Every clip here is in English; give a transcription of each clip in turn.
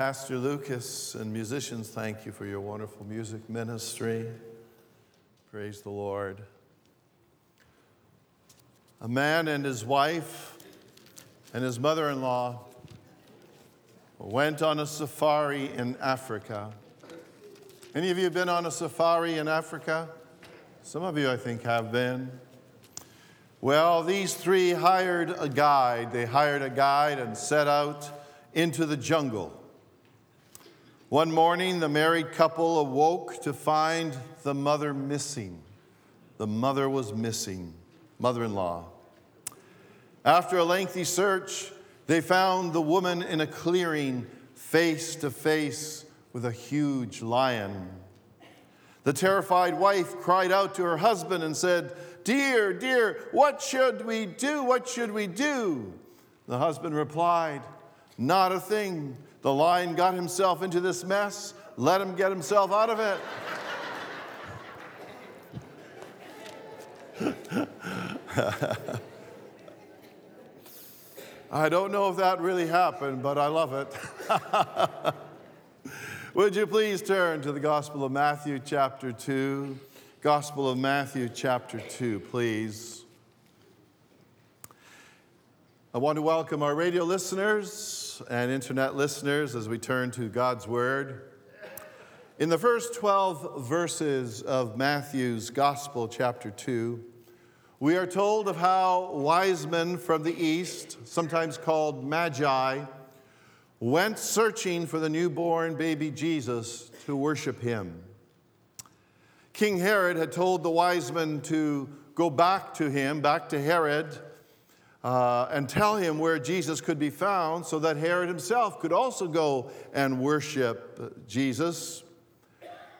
Pastor Lucas and musicians, thank you for your wonderful music ministry. Praise the Lord. A man and his wife and his mother in law went on a safari in Africa. Any of you been on a safari in Africa? Some of you, I think, have been. Well, these three hired a guide. They hired a guide and set out into the jungle. One morning, the married couple awoke to find the mother missing. The mother was missing, mother in law. After a lengthy search, they found the woman in a clearing, face to face with a huge lion. The terrified wife cried out to her husband and said, Dear, dear, what should we do? What should we do? The husband replied, Not a thing. The lion got himself into this mess. Let him get himself out of it. I don't know if that really happened, but I love it. Would you please turn to the Gospel of Matthew, chapter 2? Gospel of Matthew, chapter 2, please. I want to welcome our radio listeners and internet listeners as we turn to God's Word. In the first 12 verses of Matthew's Gospel, chapter 2, we are told of how wise men from the east, sometimes called magi, went searching for the newborn baby Jesus to worship him. King Herod had told the wise men to go back to him, back to Herod, uh, and tell him where Jesus could be found so that Herod himself could also go and worship Jesus.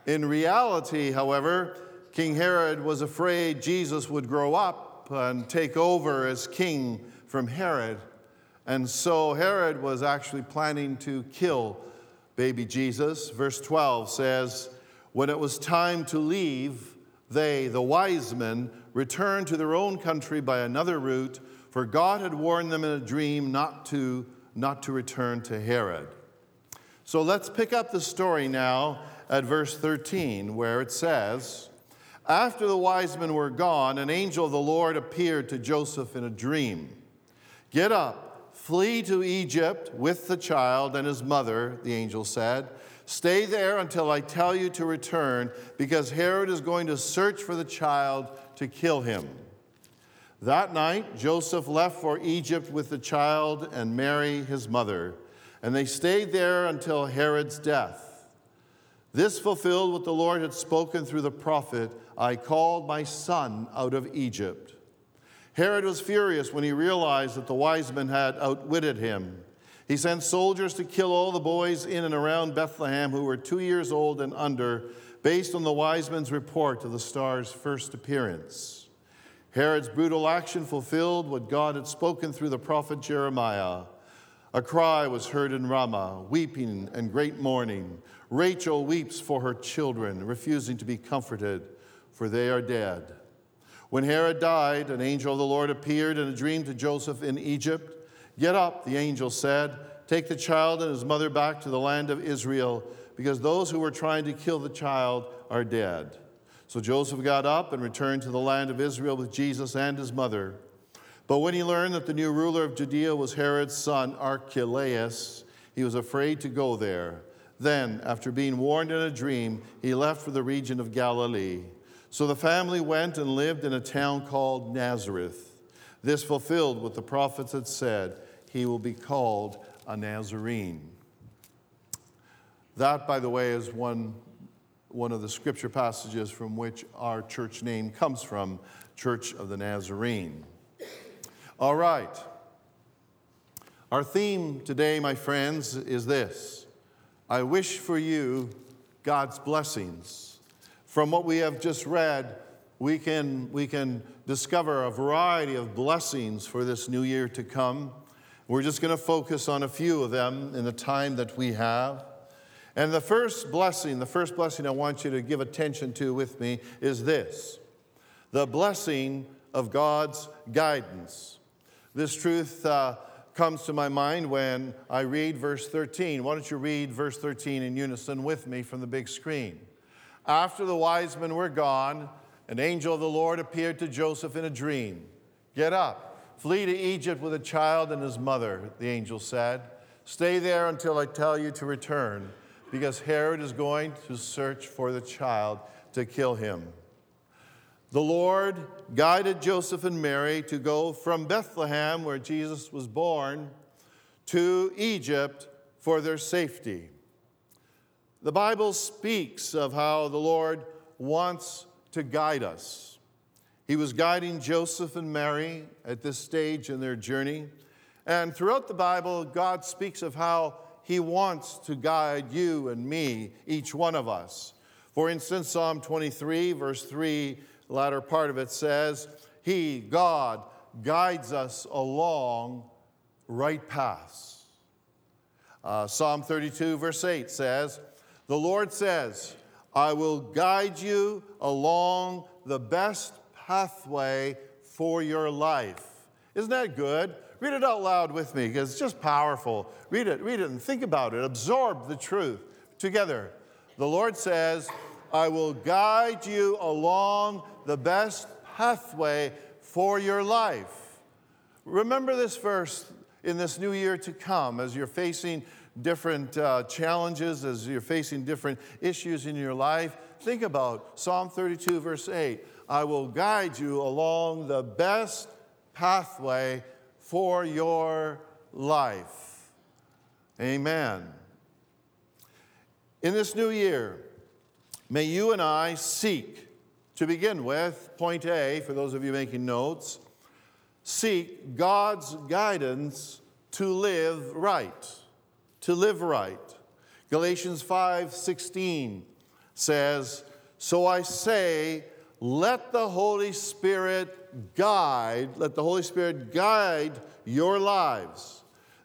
In reality, however, King Herod was afraid Jesus would grow up and take over as king from Herod. And so Herod was actually planning to kill baby Jesus. Verse 12 says, When it was time to leave, they, the wise men, returned to their own country by another route, for God had warned them in a dream not to, not to return to Herod. So let's pick up the story now at verse 13, where it says, after the wise men were gone, an angel of the Lord appeared to Joseph in a dream. Get up, flee to Egypt with the child and his mother, the angel said. Stay there until I tell you to return, because Herod is going to search for the child to kill him. That night, Joseph left for Egypt with the child and Mary, his mother, and they stayed there until Herod's death. This fulfilled what the Lord had spoken through the prophet I called my son out of Egypt. Herod was furious when he realized that the wise men had outwitted him. He sent soldiers to kill all the boys in and around Bethlehem who were two years old and under, based on the wise men's report of the star's first appearance. Herod's brutal action fulfilled what God had spoken through the prophet Jeremiah. A cry was heard in Ramah, weeping and great mourning. Rachel weeps for her children, refusing to be comforted, for they are dead. When Herod died, an angel of the Lord appeared in a dream to Joseph in Egypt. Get up, the angel said. Take the child and his mother back to the land of Israel, because those who were trying to kill the child are dead. So Joseph got up and returned to the land of Israel with Jesus and his mother. But when he learned that the new ruler of Judea was Herod's son, Archelaus, he was afraid to go there. Then, after being warned in a dream, he left for the region of Galilee. So the family went and lived in a town called Nazareth. This fulfilled what the prophets had said he will be called a Nazarene. That, by the way, is one, one of the scripture passages from which our church name comes from Church of the Nazarene. All right. Our theme today, my friends, is this I wish for you God's blessings. From what we have just read, we can, we can discover a variety of blessings for this new year to come. We're just going to focus on a few of them in the time that we have. And the first blessing, the first blessing I want you to give attention to with me is this the blessing of God's guidance. This truth uh, comes to my mind when I read verse 13. Why don't you read verse 13 in unison with me from the big screen? After the wise men were gone, an angel of the Lord appeared to Joseph in a dream. Get up, flee to Egypt with a child and his mother, the angel said. Stay there until I tell you to return, because Herod is going to search for the child to kill him. The Lord guided Joseph and Mary to go from Bethlehem, where Jesus was born, to Egypt for their safety. The Bible speaks of how the Lord wants to guide us. He was guiding Joseph and Mary at this stage in their journey. And throughout the Bible, God speaks of how He wants to guide you and me, each one of us. For instance, Psalm 23, verse 3, latter part of it says, He, God, guides us along right paths. Uh, Psalm 32, verse 8 says, the Lord says, I will guide you along the best pathway for your life. Isn't that good? Read it out loud with me because it's just powerful. Read it, read it, and think about it. Absorb the truth together. The Lord says, I will guide you along the best pathway for your life. Remember this verse in this new year to come as you're facing different uh, challenges, as you're facing different issues in your life, think about Psalm 32, verse 8. I will guide you along the best pathway for your life. Amen. In this new year, may you and I seek, to begin with, point A, for those of you making notes, seek God's guidance to live right to live right. Galatians 5:16 says, "So I say, let the Holy Spirit guide, let the Holy Spirit guide your lives.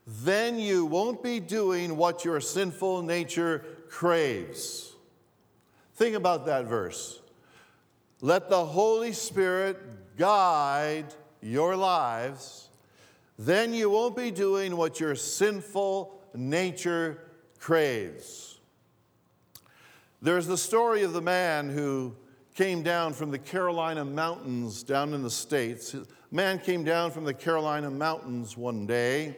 Then you won't be doing what your sinful nature craves." Think about that verse. Let the Holy Spirit guide your lives. Then you won't be doing what your sinful nature craves. There's the story of the man who came down from the Carolina mountains down in the States. A man came down from the Carolina mountains one day.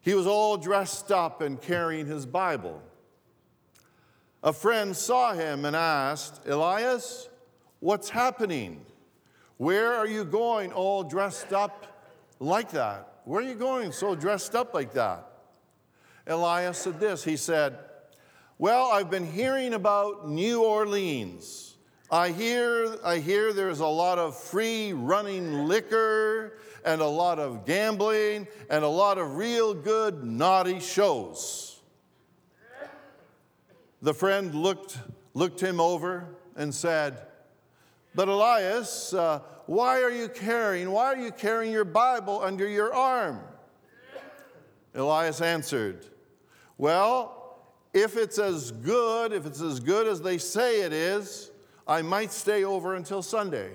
He was all dressed up and carrying his Bible. A friend saw him and asked, Elias, what's happening? Where are you going all dressed up like that? Where are you going so dressed up like that? Elias said this He said, Well, I've been hearing about New Orleans. I hear, I hear there's a lot of free running liquor and a lot of gambling and a lot of real good naughty shows. The friend looked, looked him over and said, But Elias, uh, why are you carrying, why are you carrying your Bible under your arm? Elias answered, well, if it's as good, if it's as good as they say it is, I might stay over until Sunday.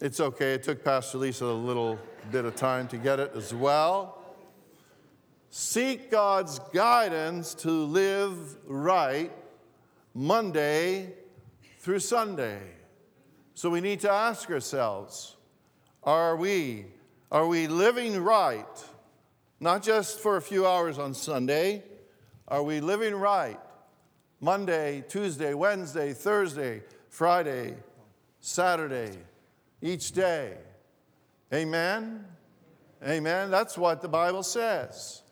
It's okay. It took Pastor Lisa a little bit of time to get it as well. Seek God's guidance to live right Monday through Sunday. So we need to ask ourselves are we? Are we living right? Not just for a few hours on Sunday. Are we living right? Monday, Tuesday, Wednesday, Thursday, Friday, Saturday, each day. Amen? Amen. That's what the Bible says.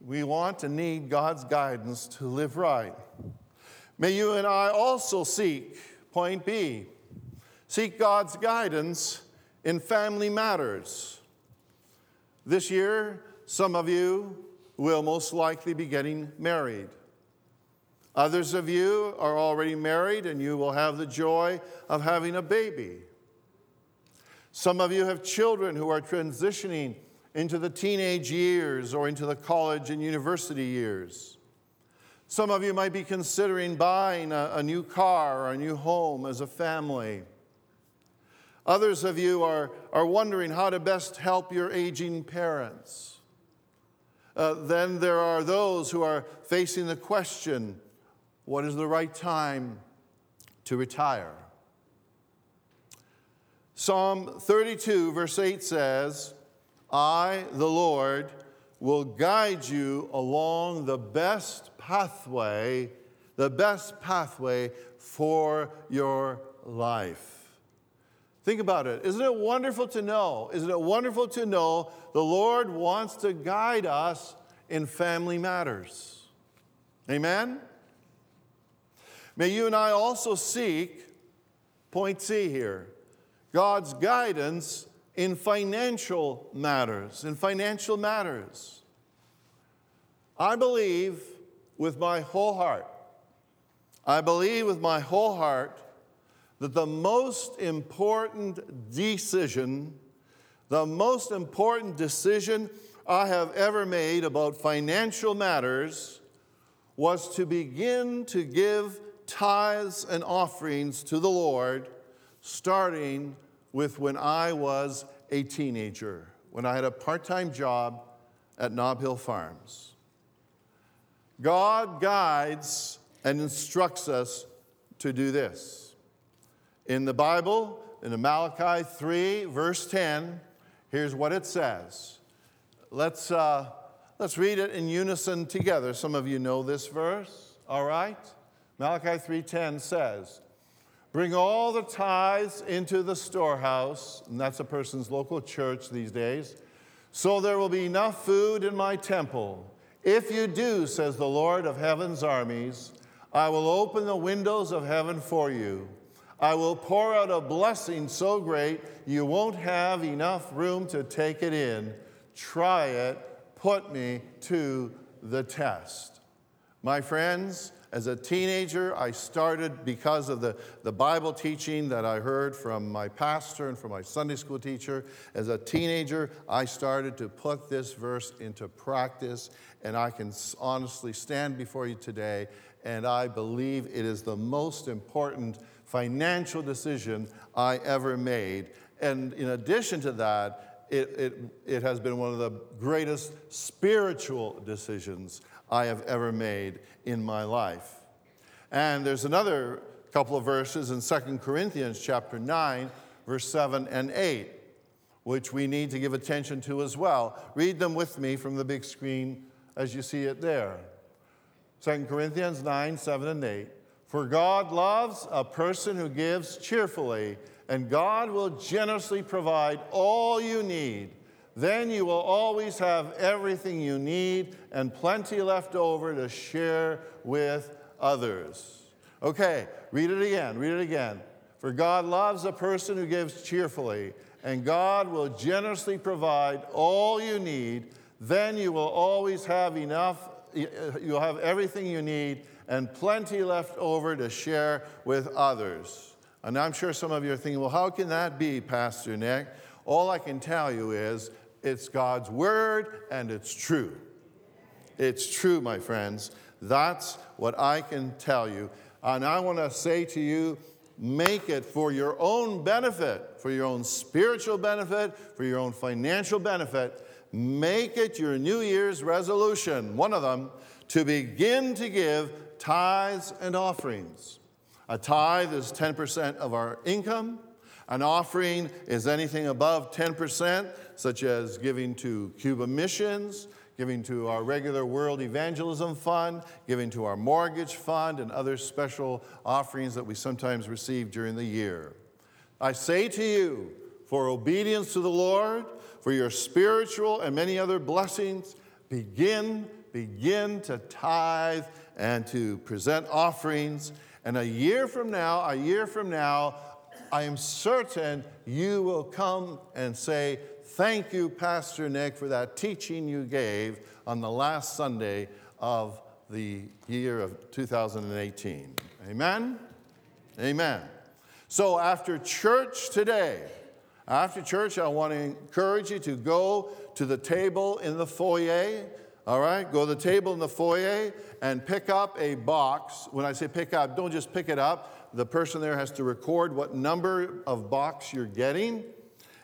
We want and need God's guidance to live right. May you and I also seek, point B, seek God's guidance in family matters. This year, some of you will most likely be getting married. Others of you are already married and you will have the joy of having a baby. Some of you have children who are transitioning into the teenage years or into the college and university years. Some of you might be considering buying a, a new car or a new home as a family. Others of you are, are wondering how to best help your aging parents. Uh, then there are those who are facing the question what is the right time to retire? Psalm 32, verse 8 says, I, the Lord, will guide you along the best pathway, the best pathway for your life. Think about it. Isn't it wonderful to know? Isn't it wonderful to know the Lord wants to guide us in family matters? Amen? May you and I also seek, point C here, God's guidance in financial matters. In financial matters. I believe with my whole heart, I believe with my whole heart that the most important decision, the most important decision I have ever made about financial matters was to begin to give tithes and offerings to the Lord, starting with when I was a teenager, when I had a part time job at Nob Hill Farms. God guides and instructs us to do this. In the Bible, in Malachi 3, verse 10, here's what it says. Let's, uh, let's read it in unison together. Some of you know this verse, all right? Malachi 3:10 says, Bring all the tithes into the storehouse, and that's a person's local church these days, so there will be enough food in my temple. If you do, says the Lord of heaven's armies, I will open the windows of heaven for you I will pour out a blessing so great you won't have enough room to take it in. Try it. Put me to the test. My friends, as a teenager, I started because of the, the Bible teaching that I heard from my pastor and from my Sunday school teacher. As a teenager, I started to put this verse into practice, and I can honestly stand before you today, and I believe it is the most important financial decision I ever made. And in addition to that, it, it, it has been one of the greatest spiritual decisions I have ever made in my life. And there's another couple of verses in 2 Corinthians chapter 9, verse 7 and 8, which we need to give attention to as well. Read them with me from the big screen as you see it there. 2 Corinthians 9, 7 and 8. For God loves a person who gives cheerfully, and God will generously provide all you need. Then you will always have everything you need and plenty left over to share with others. Okay, read it again, read it again. For God loves a person who gives cheerfully, and God will generously provide all you need. Then you will always have enough, uh, you'll have everything you need and plenty left over to share with others. And I'm sure some of you are thinking, well, how can that be, Pastor Nick? All I can tell you is it's God's word and it's true. It's true, my friends. That's what I can tell you. And I want to say to you, make it for your own benefit, for your own spiritual benefit, for your own financial benefit. Make it your New Year's resolution, one of them, to begin to give tithes and offerings. A tithe is 10% of our income. An offering is anything above 10%, such as giving to Cuba missions, giving to our regular World Evangelism Fund, giving to our mortgage fund, and other special offerings that we sometimes receive during the year. I say to you, for obedience to the Lord, for your spiritual and many other blessings, begin, begin to tithe and to present offerings. And a year from now, a year from now, I am certain you will come and say, Thank you, Pastor Nick, for that teaching you gave on the last Sunday of the year of 2018. Amen? Amen. So after church today, after church, I want to encourage you to go to the table in the foyer all right, go to the table in the foyer and pick up a box. When I say pick up, don't just pick it up. the person there has to record what number of box you're getting,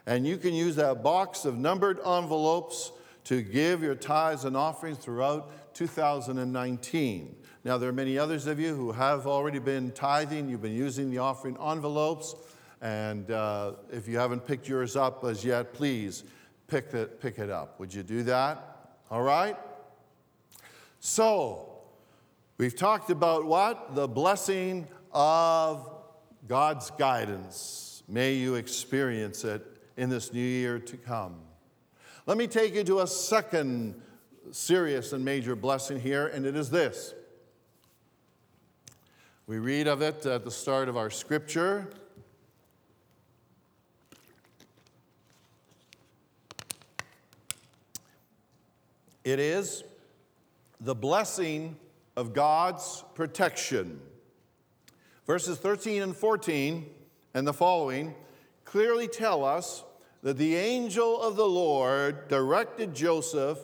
and you can use that box of numbered envelopes to give your tithes and offerings throughout 2019. Now, there are many others of you who have already been tithing, you've been using the offering envelopes, and uh, if you haven't picked yours up as yet, please pick it, pick it up. Would you do that? All right? So, we've talked about what? The blessing of God's guidance. May you experience it in this new year to come. Let me take you to a second serious and major blessing here, and it is this. We read of it at the start of our scripture. It is the blessing of God's protection. Verses 13 and 14 and the following clearly tell us that the angel of the Lord directed Joseph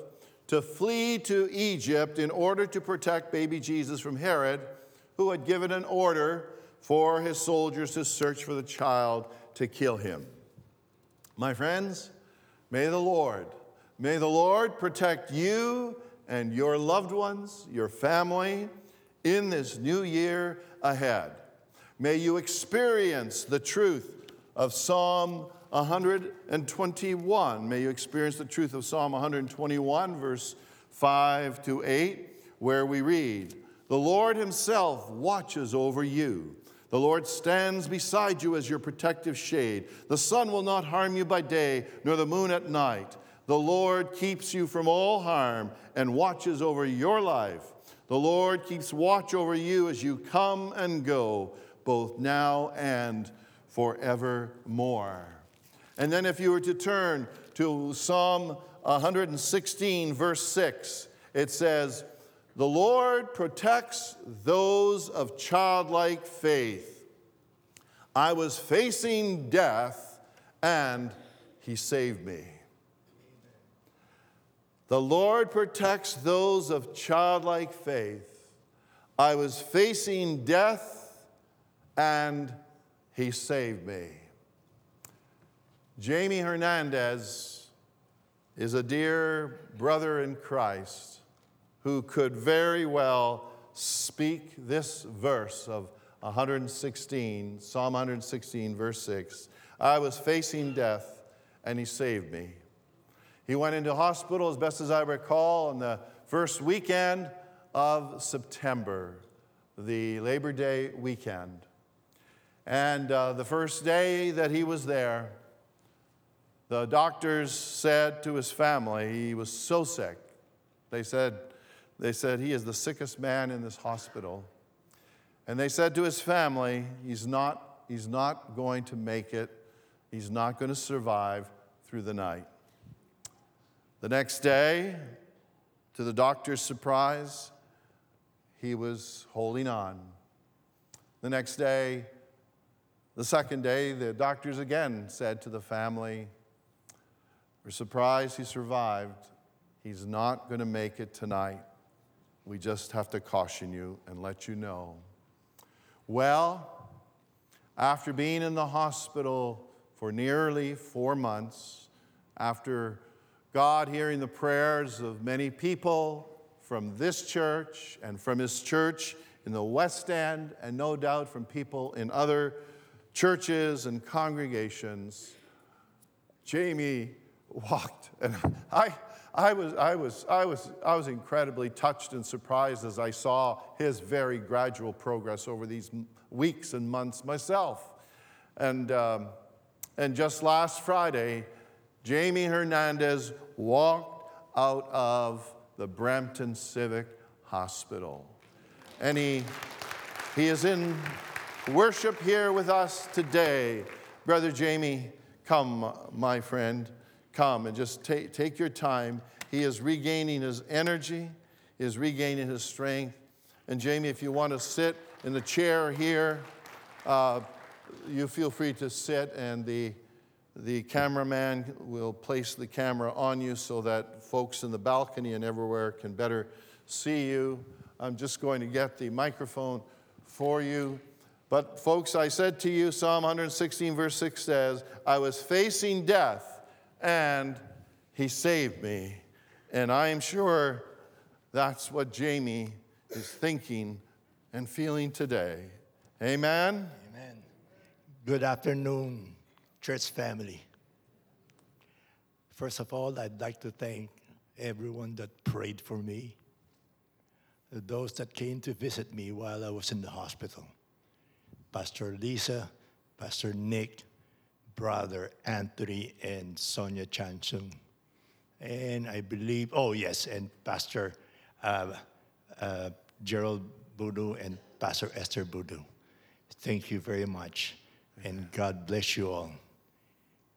to flee to Egypt in order to protect baby Jesus from Herod, who had given an order for his soldiers to search for the child to kill him. My friends, may the Lord, may the Lord protect you and your loved ones, your family, in this new year ahead. May you experience the truth of Psalm 121. May you experience the truth of Psalm 121, verse 5 to 8, where we read The Lord Himself watches over you. The Lord stands beside you as your protective shade. The sun will not harm you by day, nor the moon at night. The Lord keeps you from all harm and watches over your life. The Lord keeps watch over you as you come and go, both now and forevermore. And then, if you were to turn to Psalm 116, verse 6, it says, The Lord protects those of childlike faith. I was facing death, and he saved me. The Lord protects those of childlike faith. I was facing death, and he saved me. Jamie Hernandez is a dear brother in Christ who could very well speak this verse of 116, Psalm 116, verse 6. I was facing death, and he saved me. He went into hospital, as best as I recall, on the first weekend of September, the Labor Day weekend. And uh, the first day that he was there, the doctors said to his family, he was so sick. They said, they said, he is the sickest man in this hospital. And they said to his family, he's not, he's not going to make it. He's not going to survive through the night. The next day, to the doctor's surprise, he was holding on. The next day, the second day, the doctors again said to the family, we're surprised he survived. He's not going to make it tonight. We just have to caution you and let you know. Well, after being in the hospital for nearly four months, after God hearing the prayers of many people from this church and from his church in the West End, and no doubt from people in other churches and congregations, Jamie walked. And I, I, was, I, was, I, was, I was incredibly touched and surprised as I saw his very gradual progress over these weeks and months myself. And, um, and just last Friday, Jamie Hernandez walked out of the Brampton Civic Hospital. And he, he is in worship here with us today. Brother Jamie, come, my friend come and just take, take your time. He is regaining his energy, he is regaining his strength. And Jamie, if you want to sit in the chair here, uh, you feel free to sit, and the, the cameraman will place the camera on you so that folks in the balcony and everywhere can better see you. I'm just going to get the microphone for you. But, folks, I said to you, Psalm 116, verse 6 says, I was facing death and he saved me. And I am sure that's what Jamie is thinking and feeling today. Amen? Amen. Good afternoon, church family. First of all, I'd like to thank everyone that prayed for me, those that came to visit me while I was in the hospital. Pastor Lisa, Pastor Nick, Brother Anthony, and Sonia Chansung. And I believe, oh yes, and Pastor uh, uh, Gerald Budu and Pastor Esther Budu. Thank you very much, and God bless you all.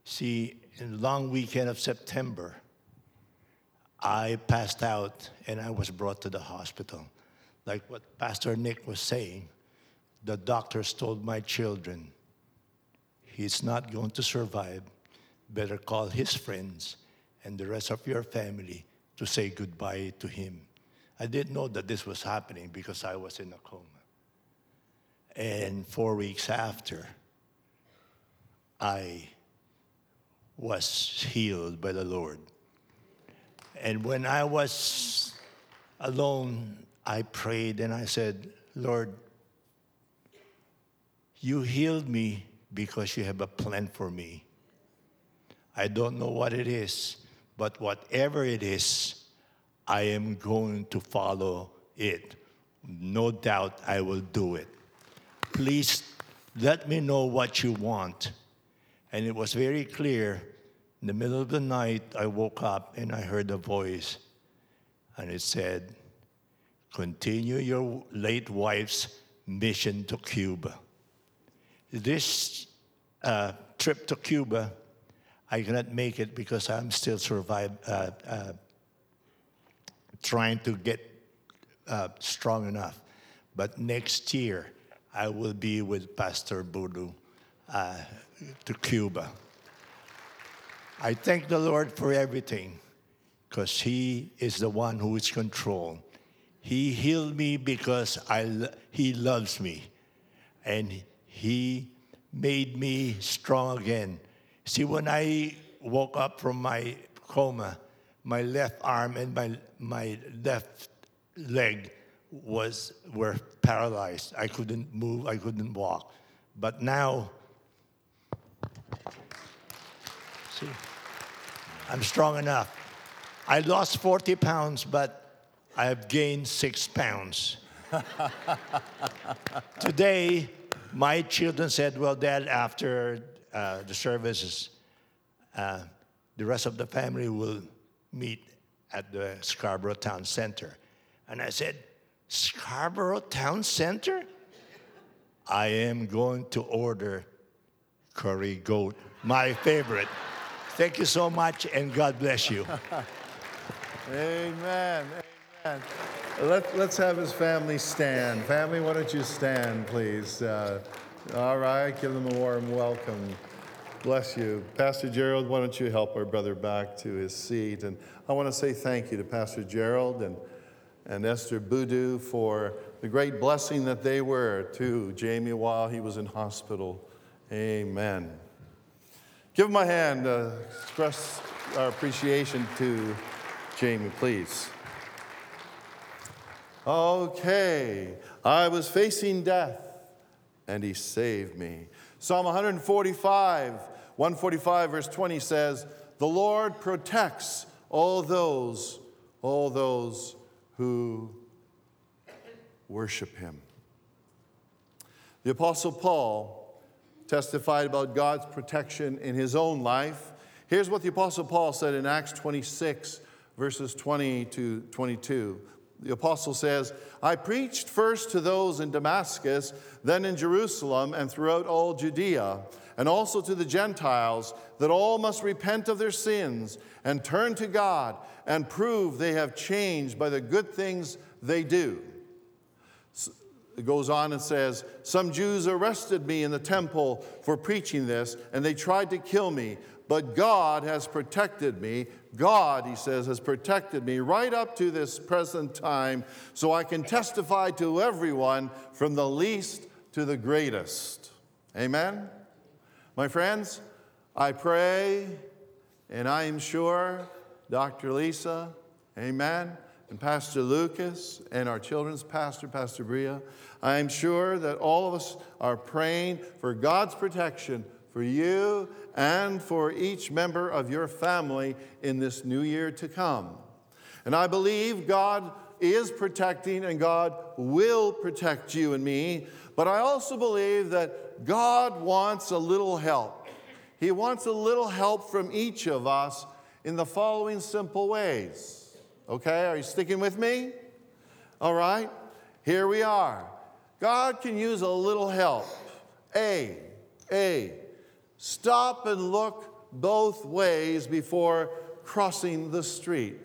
See, in the long weekend of September, I passed out and I was brought to the hospital. Like what Pastor Nick was saying, the doctors told my children, he's not going to survive. Better call his friends and the rest of your family to say goodbye to him. I didn't know that this was happening because I was in a coma. And four weeks after, I was healed by the Lord. And when I was alone, I prayed and I said, Lord, you healed me because you have a plan for me. I don't know what it is, but whatever it is, I am going to follow it. No doubt I will do it. Please let me know what you want. And it was very clear. In the middle of the night, I woke up and I heard a voice, and it said, Continue your late wife's mission to Cuba. This uh, trip to Cuba, I cannot make it because I'm still survive, uh, uh, trying to get uh, strong enough. But next year, I will be with Pastor Budu uh, to Cuba. I thank the Lord for everything because He is the one who is control. He healed me because I, He loves me. And He made me strong again. See, when I woke up from my coma, my left arm and my, my left leg was were paralyzed. I couldn't move, I couldn't walk. But now, see, I'm strong enough. I lost 40 pounds, but I have gained six pounds. Today, my children said, Well, Dad, after uh, the services, uh, the rest of the family will meet at the Scarborough Town Center. And I said, Scarborough Town Center? I am going to order curry goat, my favorite. Thank you so much, and God bless you. Amen. Amen. Let, let's have his family stand. Family, why don't you stand, please? Uh, all right, give them a warm welcome. Bless you. Pastor Gerald, why don't you help our brother back to his seat? And I want to say thank you to Pastor Gerald and and Esther Budu for the great blessing that they were to Jamie while he was in hospital. Amen. Give him a hand, uh, express our appreciation to Jamie, please. Okay, I was facing death and he saved me. Psalm 145, 145, verse 20 says, The Lord protects all those, all those who worship him. The Apostle Paul testified about God's protection in his own life. Here's what the Apostle Paul said in Acts 26, verses 20 to 22. The apostle says, I preached first to those in Damascus, then in Jerusalem, and throughout all Judea, and also to the Gentiles, that all must repent of their sins and turn to God and prove they have changed by the good things they do. It goes on and says, Some Jews arrested me in the temple for preaching this, and they tried to kill me. But God has protected me. God, he says, has protected me right up to this present time, so I can testify to everyone from the least to the greatest. Amen? My friends, I pray and I am sure Dr. Lisa, amen, and Pastor Lucas and our children's pastor, Pastor Bria, I am sure that all of us are praying for God's protection for you and for each member of your family in this new year to come. And I believe God is protecting and God will protect you and me, but I also believe that God wants a little help. He wants a little help from each of us in the following simple ways. Okay, are you sticking with me? All right, here we are. God can use a little help. A, A, stop and look both ways before crossing the street.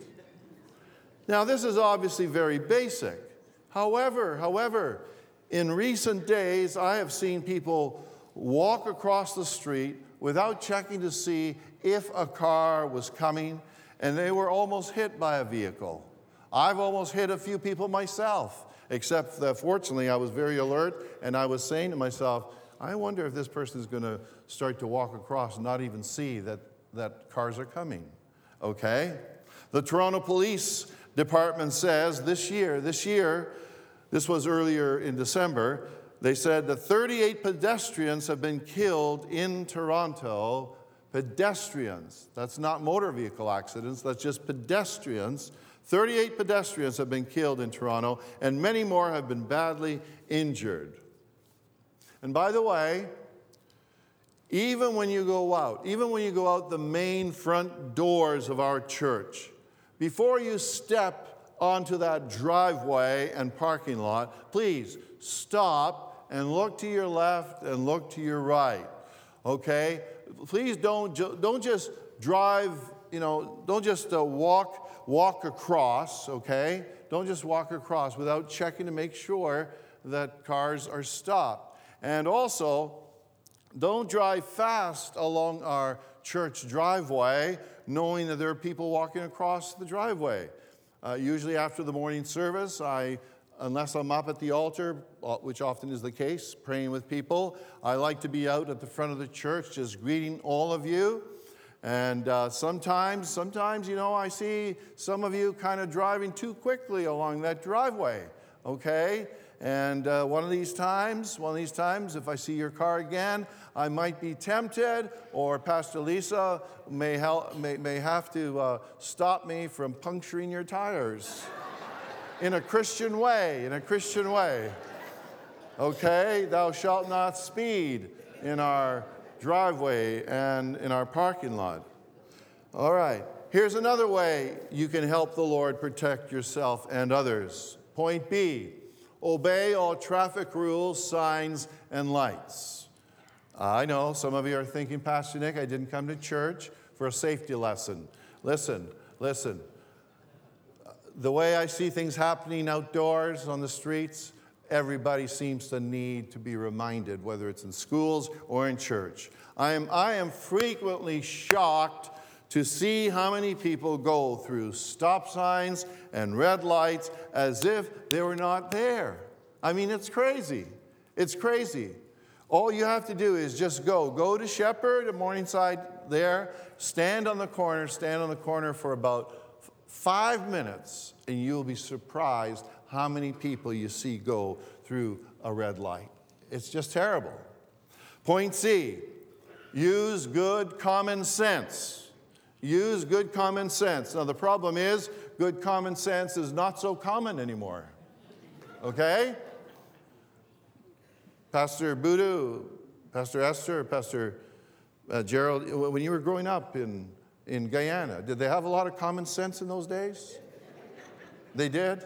Now, this is obviously very basic. However, however, in recent days, I have seen people walk across the street without checking to see if a car was coming, and they were almost hit by a vehicle. I've almost hit a few people myself, except that fortunately I was very alert and I was saying to myself, I wonder if this person is going to start to walk across and not even see that, that cars are coming. Okay? The Toronto Police Department says this year, this year, this was earlier in December, they said that 38 pedestrians have been killed in Toronto. Pedestrians. That's not motor vehicle accidents, that's just pedestrians. 38 pedestrians have been killed in Toronto, and many more have been badly injured. And by the way, even when you go out, even when you go out the main front doors of our church, before you step onto that driveway and parking lot, please stop and look to your left and look to your right. Okay? Please don't, don't just drive, you know, don't just uh, walk, walk across, okay? Don't just walk across without checking to make sure that cars are stopped. And also, don't drive fast along our church driveway knowing that there are people walking across the driveway. Uh, usually, after the morning service, I, unless I'm up at the altar, uh, which often is the case, praying with people, I like to be out at the front of the church just greeting all of you. And uh, sometimes, sometimes, you know, I see some of you kind of driving too quickly along that driveway, okay? And uh, one of these times, one of these times, if I see your car again, I might be tempted, or Pastor Lisa may, help, may, may have to uh, stop me from puncturing your tires in a Christian way, in a Christian way. Okay, thou shalt not speed in our driveway and in our parking lot. All right, here's another way you can help the Lord protect yourself and others. Point B obey all traffic rules, signs, and lights. I know some of you are thinking, Pastor Nick, I didn't come to church for a safety lesson. Listen, listen. The way I see things happening outdoors on the streets, everybody seems to need to be reminded, whether it's in schools or in church. I am, I am frequently shocked to see how many people go through stop signs and red lights as if they were not there. I mean, it's crazy. It's crazy. All you have to do is just go. Go to Sheppard at Morningside there, stand on the corner, stand on the corner for about five minutes, and you'll be surprised how many people you see go through a red light. It's just terrible. Point C use good common sense. Use good common sense. Now, the problem is, good common sense is not so common anymore. Okay? Pastor Budu, Pastor Esther, Pastor uh, Gerald, when you were growing up in, in Guyana, did they have a lot of common sense in those days? They did?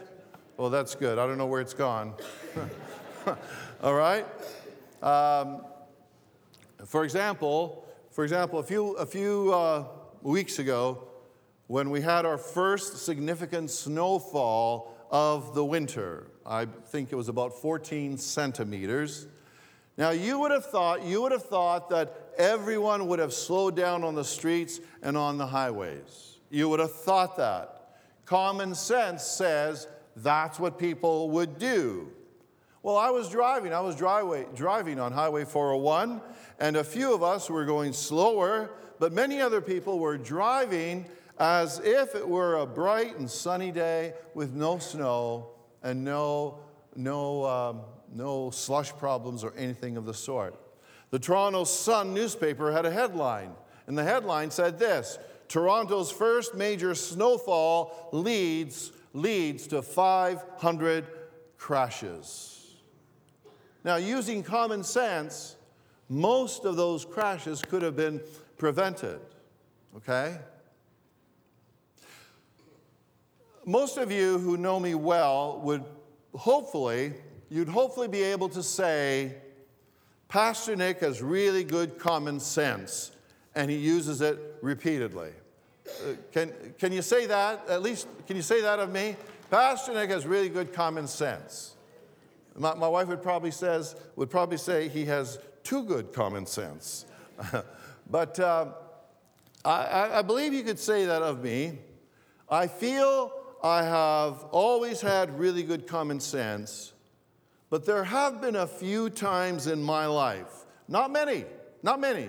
Well, that's good. I don't know where it's gone. All right? Um, for example, for example, a few, a few uh, weeks ago when we had our first significant snowfall of the winter. I think it was about 14 centimeters. Now you would have thought you would have thought that everyone would have slowed down on the streets and on the highways. You would have thought that. Common sense says that's what people would do. Well, I was driving. I was driveway, driving on Highway 401, and a few of us were going slower, but many other people were driving as if it were a bright and sunny day with no snow and no, no, um, no slush problems or anything of the sort. The Toronto Sun newspaper had a headline, and the headline said this Toronto's first major snowfall leads, leads to 500 crashes. Now, using common sense, most of those crashes could have been prevented, okay? Most of you who know me well would hopefully, you'd hopefully be able to say, Pastor Nick has really good common sense, and he uses it repeatedly. Uh, can, can you say that? At least, can you say that of me? Pastor Nick has really good common sense. My, my wife would probably, says, would probably say he has too good common sense. but uh, I, I believe you could say that of me. I feel I have always had really good common sense, but there have been a few times in my life, not many, not many,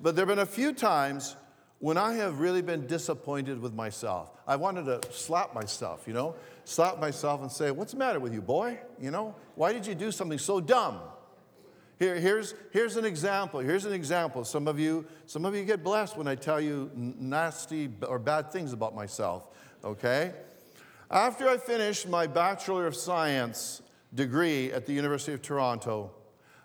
but there have been a few times when I have really been disappointed with myself. I wanted to slap myself, you know, slap myself and say, What's the matter with you, boy? You know, why did you do something so dumb? Here, here's, here's an example. Here's an example. Some of you, some of you get blessed when I tell you nasty or bad things about myself, okay? After I finished my Bachelor of Science degree at the University of Toronto,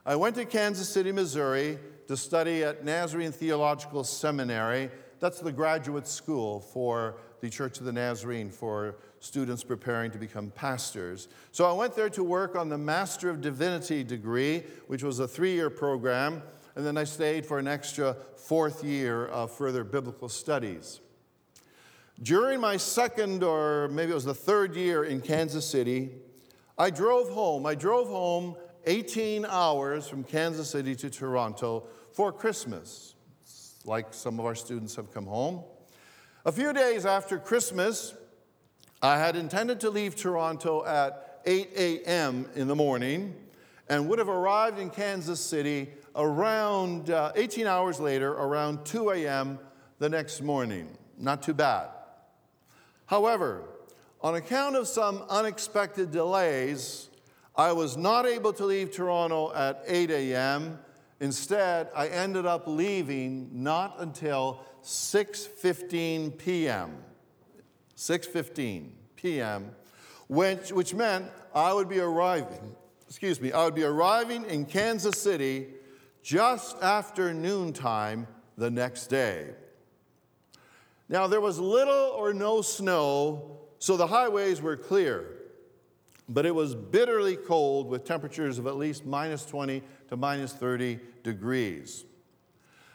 I went to Kansas City, Missouri to study at Nazarene Theological Seminary. That's the graduate school for the Church of the Nazarene for students preparing to become pastors. So I went there to work on the Master of Divinity degree, which was a three year program, and then I stayed for an extra fourth year of further biblical studies. During my second, or maybe it was the third year in Kansas City, I drove home. I drove home 18 hours from Kansas City to Toronto for Christmas, like some of our students have come home. A few days after Christmas, I had intended to leave Toronto at 8 a.m. in the morning and would have arrived in Kansas City around uh, 18 hours later, around 2 a.m. the next morning. Not too bad. However, on account of some unexpected delays, I was not able to leave Toronto at 8 a.m. Instead, I ended up leaving not until 6:15 p.m. 6:15 p.m., which, which meant I would be arriving, excuse me, I would be arriving in Kansas City just after noontime the next day. Now, there was little or no snow, so the highways were clear, but it was bitterly cold with temperatures of at least minus 20 to minus 30 degrees.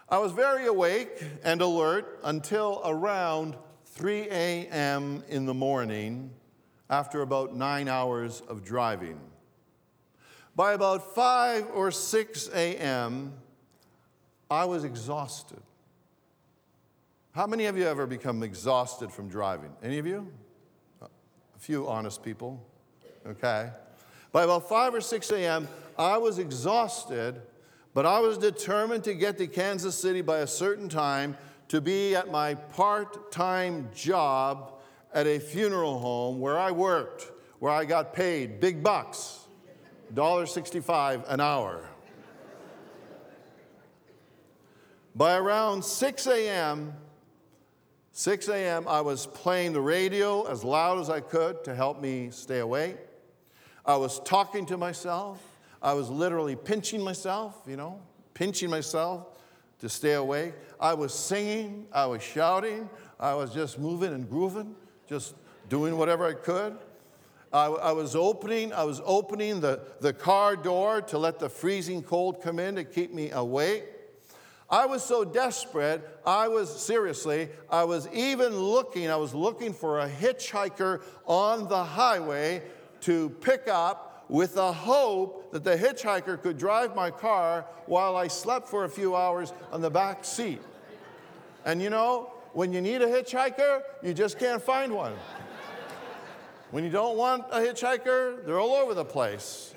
I was very awake and alert until around 3 a.m. in the morning after about nine hours of driving. By about 5 or 6 a.m., I was exhausted. How many of you ever become exhausted from driving? Any of you? A few honest people. Okay. By about 5 or 6 a.m., I was exhausted, but I was determined to get to Kansas City by a certain time to be at my part time job at a funeral home where I worked, where I got paid big bucks, $1.65 an hour. By around 6 a.m., 6 a.m., I was playing the radio as loud as I could to help me stay awake. I was talking to myself. I was literally pinching myself, you know, pinching myself to stay awake. I was singing, I was shouting, I was just moving and grooving, just doing whatever I could. I, I, was opening, I was opening the, the car door to let the freezing cold come in to keep me awake. I was so desperate, I was seriously, I was even looking, I was looking for a hitchhiker on the highway to pick up with the hope that the hitchhiker could drive my car while I slept for a few hours on the back seat. And you know, when you need a hitchhiker, you just can't find one. When you don't want a hitchhiker, they're all over the place.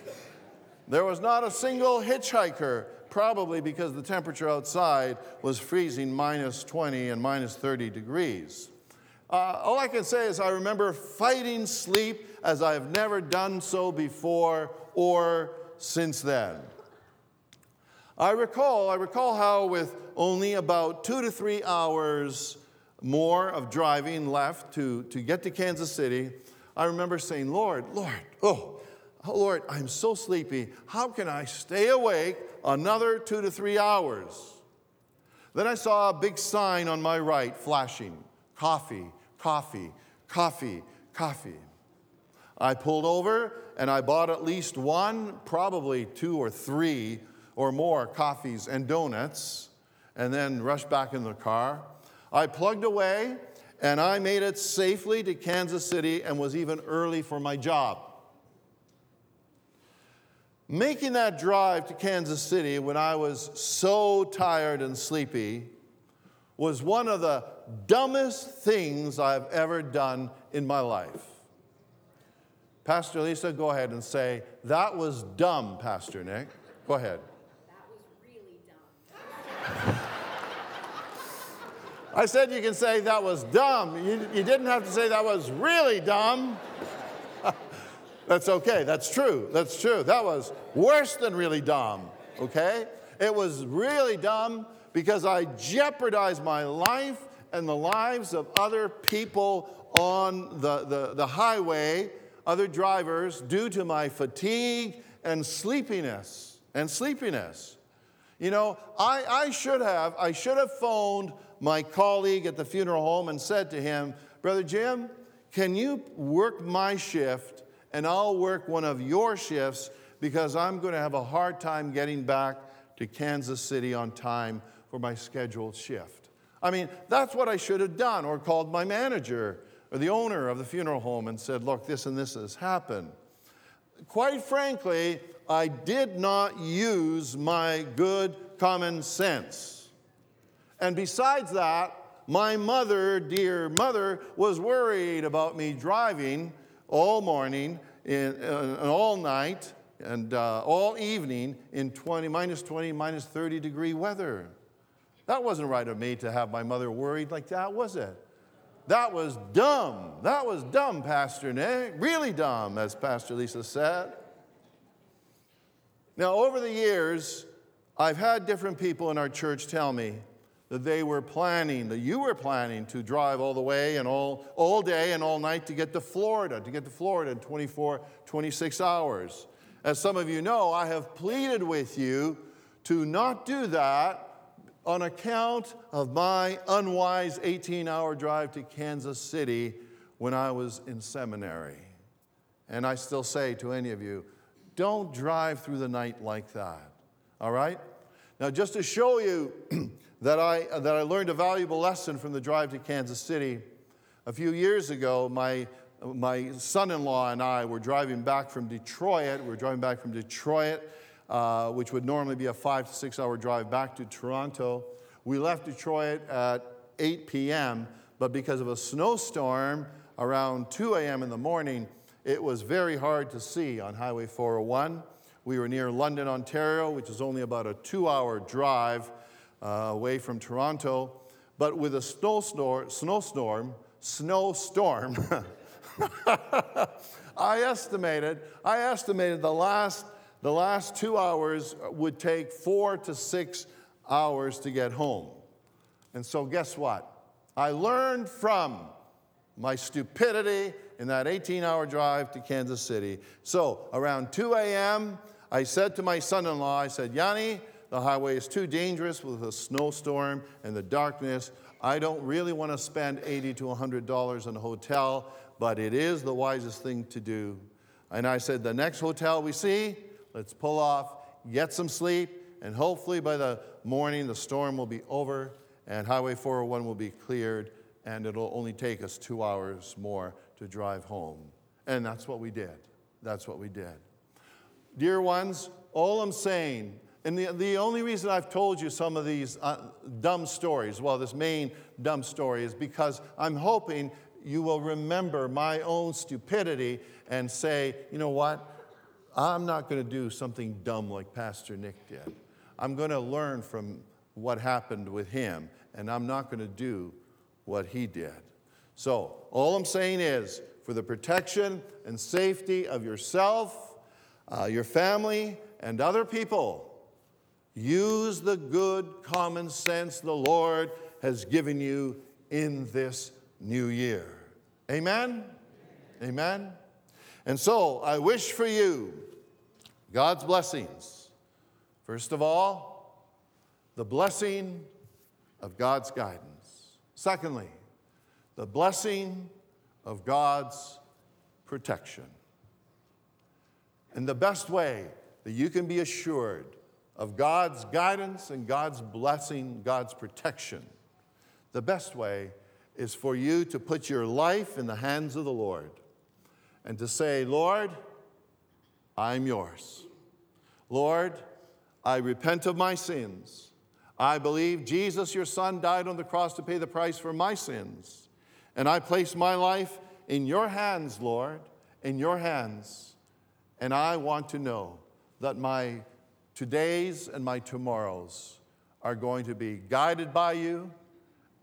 There was not a single hitchhiker, probably because the temperature outside was freezing minus 20 and minus 30 degrees. Uh, all I can say is I remember fighting sleep as I've never done so before or since then. I recall, I recall how with only about two to three hours more of driving left to, to get to Kansas City, I remember saying, Lord, Lord, oh, oh, Lord, I'm so sleepy. How can I stay awake another two to three hours? Then I saw a big sign on my right flashing coffee, coffee, coffee, coffee. I pulled over and I bought at least one, probably two or three or more coffees and donuts, and then rushed back in the car. I plugged away and I made it safely to Kansas City and was even early for my job. Making that drive to Kansas City when I was so tired and sleepy was one of the dumbest things I've ever done in my life. Pastor Lisa, go ahead and say, That was dumb, Pastor Nick. Go ahead. That was really dumb. I said you can say that was dumb. You, you didn't have to say that was really dumb. That's okay. That's true. That's true. That was worse than really dumb. Okay? It was really dumb because I jeopardized my life and the lives of other people on the, the, the highway other drivers due to my fatigue and sleepiness. And sleepiness. You know, I, I should have, I should have phoned my colleague at the funeral home and said to him, Brother Jim, can you work my shift and I'll work one of your shifts because I'm going to have a hard time getting back to Kansas City on time for my scheduled shift. I mean, that's what I should have done, or called my manager or the owner of the funeral home and said, Look, this and this has happened. Quite frankly, I did not use my good common sense. And besides that, my mother, dear mother, was worried about me driving all morning and, all night and uh, all evening in 20, minus 20, minus 30 degree weather. That wasn't right of me to have my mother worried like that, was it? That was dumb. That was dumb, Pastor Nick. Really dumb, as Pastor Lisa said. Now, over the years, I've had different people in our church tell me that they were planning, that you were planning to drive all the way and all, all day and all night to get to Florida, to get to Florida in 24, 26 hours. As some of you know, I have pleaded with you to not do that on account of my unwise 18 hour drive to Kansas City when I was in seminary. And I still say to any of you, don't drive through the night like that. All right? Now, just to show you that, I, that I learned a valuable lesson from the drive to Kansas City, a few years ago, my, my son in law and I were driving back from Detroit. We were driving back from Detroit uh, which would normally be a five to six hour drive back to Toronto. We left Detroit at 8 p.m., but because of a snowstorm around 2 a.m. in the morning, it was very hard to see on Highway 401. We were near London, Ontario, which is only about a two hour drive uh, away from Toronto. But with a snowstorm, snowstorm, snowstorm, I estimated, I estimated the last the last two hours would take four to six hours to get home. And so, guess what? I learned from my stupidity in that 18 hour drive to Kansas City. So, around 2 a.m., I said to my son in law, I said, Yanni, the highway is too dangerous with a snowstorm and the darkness. I don't really want to spend 80 to $100 on a hotel, but it is the wisest thing to do. And I said, the next hotel we see, Let's pull off, get some sleep, and hopefully by the morning the storm will be over and Highway 401 will be cleared and it'll only take us two hours more to drive home. And that's what we did. That's what we did. Dear ones, all I'm saying, and the, the only reason I've told you some of these uh, dumb stories, well, this main dumb story, is because I'm hoping you will remember my own stupidity and say, you know what? I'm not going to do something dumb like Pastor Nick did. I'm going to learn from what happened with him, and I'm not going to do what he did. So, all I'm saying is for the protection and safety of yourself, uh, your family, and other people, use the good common sense the Lord has given you in this new year. Amen? Amen? And so I wish for you God's blessings. First of all, the blessing of God's guidance. Secondly, the blessing of God's protection. And the best way that you can be assured of God's guidance and God's blessing, God's protection, the best way is for you to put your life in the hands of the Lord and to say, Lord, I'm yours. Lord, I repent of my sins. I believe Jesus, your Son, died on the cross to pay the price for my sins. And I place my life in your hands, Lord, in your hands. And I want to know that my todays and my tomorrows are going to be guided by you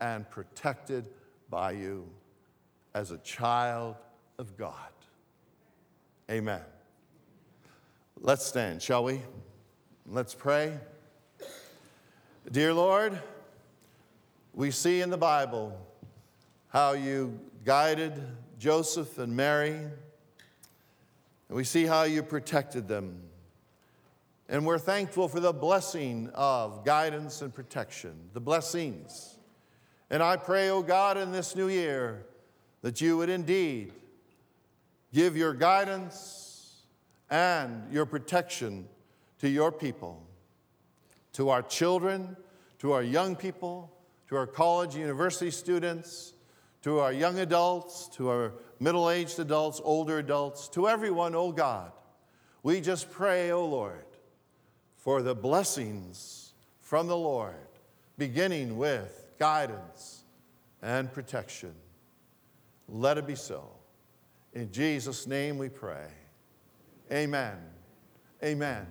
and protected by you as a child of God. Amen. Let's stand, shall we? Let's pray. Dear Lord, we see in the Bible how you guided Joseph and Mary, and we see how you protected them. And we're thankful for the blessing of guidance and protection, the blessings. And I pray, oh God, in this new year that you would indeed give your guidance and your protection to your people, to our children, to our young people, to our college university students, to our young adults, to our middle aged adults, older adults, to everyone, oh God. We just pray, oh Lord, for the blessings from the Lord, beginning with guidance, and protection. Let it be so. In Jesus' name we pray. Amen. Amen.